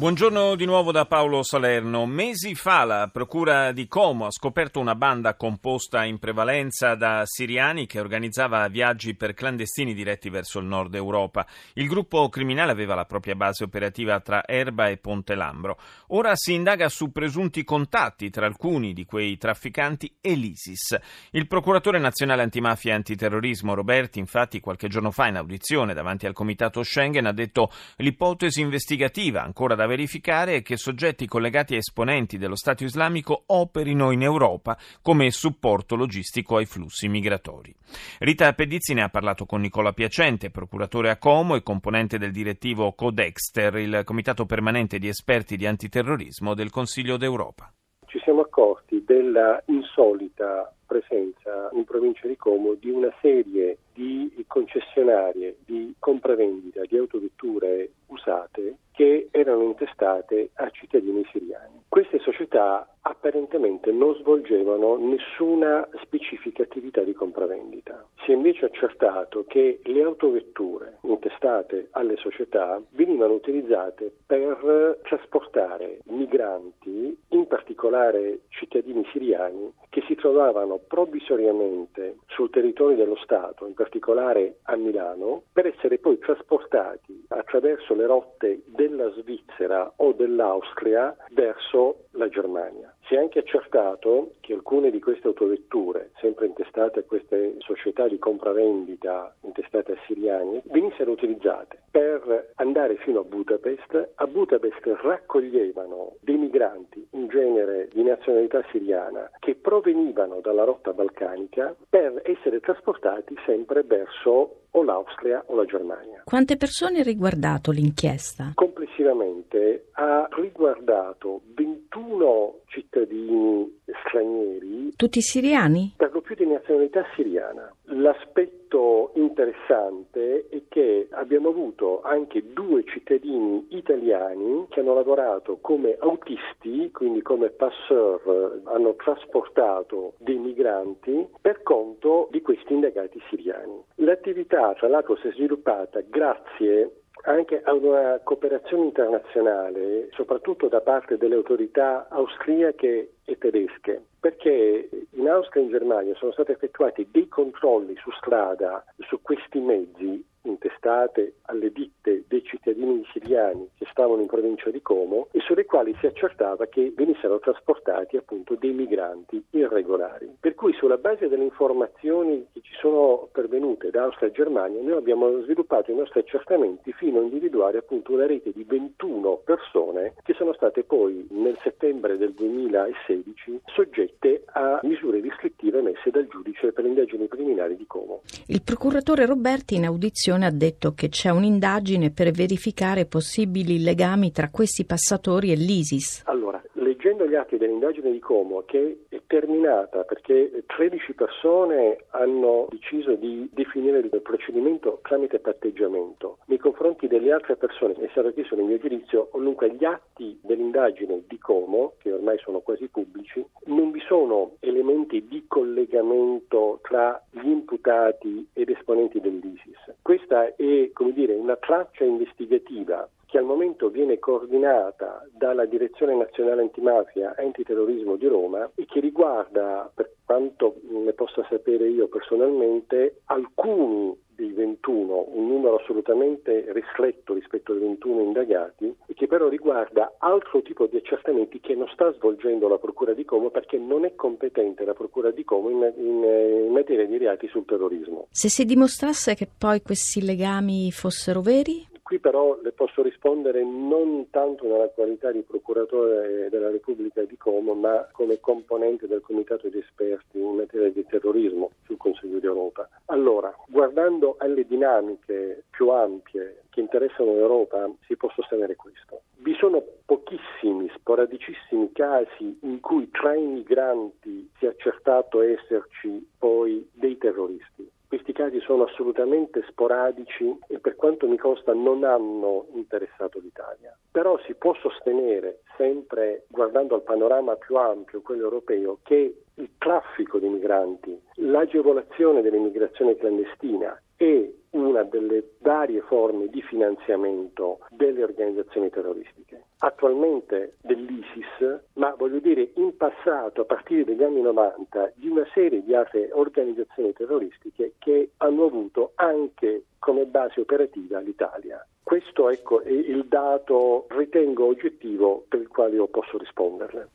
Buongiorno di nuovo da Paolo Salerno. Mesi fa la Procura di Como ha scoperto una banda composta in prevalenza da siriani che organizzava viaggi per clandestini diretti verso il nord Europa. Il gruppo criminale aveva la propria base operativa tra Erba e Ponte Lambro. Ora si indaga su presunti contatti tra alcuni di quei trafficanti e l'ISIS. Il procuratore nazionale antimafia e antiterrorismo Roberti, infatti, qualche giorno fa in audizione davanti al comitato Schengen ha detto l'ipotesi investigativa ancora da verificare che soggetti collegati a esponenti dello Stato islamico operino in Europa come supporto logistico ai flussi migratori. Rita Pedizzi ne ha parlato con Nicola Piacente, procuratore a Como e componente del direttivo Codexter, il comitato permanente di esperti di antiterrorismo del Consiglio d'Europa. Ci siamo accorti della insolita presenza in provincia di Como di una serie di concessionarie di compravendita di autovetture usate che erano intestate a cittadini siriani. Queste società apparentemente non svolgevano nessuna specifica attività di compravendita. Si è invece accertato che le autovetture intestate alle società venivano utilizzate per trasportare migranti, in particolare cittadini siriani, che si trovavano provvisoriamente sul territorio dello Stato, in particolare a Milano, per essere poi trasportati attraverso le rotte della Svizzera o dell'Austria verso la Germania. Si è anche accertato che alcune di queste autovetture, sempre intestate a queste società di compravendita intestate a siriani, venissero utilizzate per andare fino a Budapest. A Budapest raccoglievano dei migranti, in genere di nazionalità siriana, che provenivano dalla rotta balcanica per essere trasportati sempre verso o l'Austria o la Germania. Quante persone ha riguardato l'inchiesta? Complessivamente ha riguardato 21 cittadini stranieri. Tutti siriani? Per lo più di nazionalità siriana. L'aspetto interessante è che abbiamo avuto anche due cittadini italiani che hanno lavorato come autisti, quindi come passeur, hanno trasportato dei migranti per conto di questi indagati siriani. L'attività tra l'altro si è sviluppata grazie anche a una cooperazione internazionale, soprattutto da parte delle autorità austriache e tedesche, perché in Austria e in Germania sono stati effettuati dei controlli su strada su questi mezzi intestate alle ditte dei cittadini siriani che stavano in provincia di Como e sulle quali si accertava che venissero trasportati appunto dei migranti irregolari. Per cui sulla base delle informazioni che ci sono pervenute da Austria e Germania noi abbiamo sviluppato i nostri accertamenti fino a individuare appunto una rete di 21 persone che sono state poi nel settembre del 2016 soggette a misure restrittive messe dal giudice per le indagini preliminari di Como. Il procuratore Roberti in audizione ha detto che c'è un'indagine per verificare possibili legami tra questi passatori e l'ISIS. Allora, leggendo gli atti dell'indagine di Como, che è terminata perché 13 persone hanno deciso di definire il procedimento tramite patteggiamento, nei confronti delle altre persone, è stato chiesto nel mio giudizio, comunque gli atti dell'indagine di Como, che ormai sono quasi pubblici, non vi sono elementi di collegamento tra gli imputati ed esponenti dell'ISIS. Questa è, come dire, una traccia investigativa che al momento viene coordinata dalla Direzione Nazionale Antimafia e Antiterrorismo di Roma e che riguarda, per quanto ne possa sapere io personalmente, alcuni dei 21, un numero assolutamente ristretto rispetto ai 21 indagati, e che però riguarda altro tipo di accertamenti che non sta svolgendo la Procura di Como perché non è competente la Procura di Como in, in, in materia di reati sul terrorismo. Se si dimostrasse che poi questi legami fossero veri? Qui però le posso rispondere non tanto nella qualità di procuratore della Repubblica di Como, ma come componente del Comitato di esperti in materia di terrorismo sul Consiglio d'Europa. Allora, guardando alle dinamiche più ampie che interessano l'Europa, si può sostenere questo. Vi sono pochissimi, sporadicissimi casi in cui tra i migranti si è accertato esserci poi dei terroristi Questi casi sono assolutamente sporadici e per quanto mi costa non hanno interessato l'Italia. Però si può sostenere, sempre guardando al panorama più ampio, quello europeo, che il traffico di migranti, l'agevolazione dell'immigrazione clandestina e una delle varie forme di finanziamento delle organizzazioni terroristiche. Attualmente dell'ISIS, ma voglio dire in passato, a partire dagli anni 90, di una serie di altre organizzazioni terroristiche che hanno avuto anche come base operativa l'Italia. Questo ecco, è il dato, ritengo, oggettivo per il quale io posso risponderle.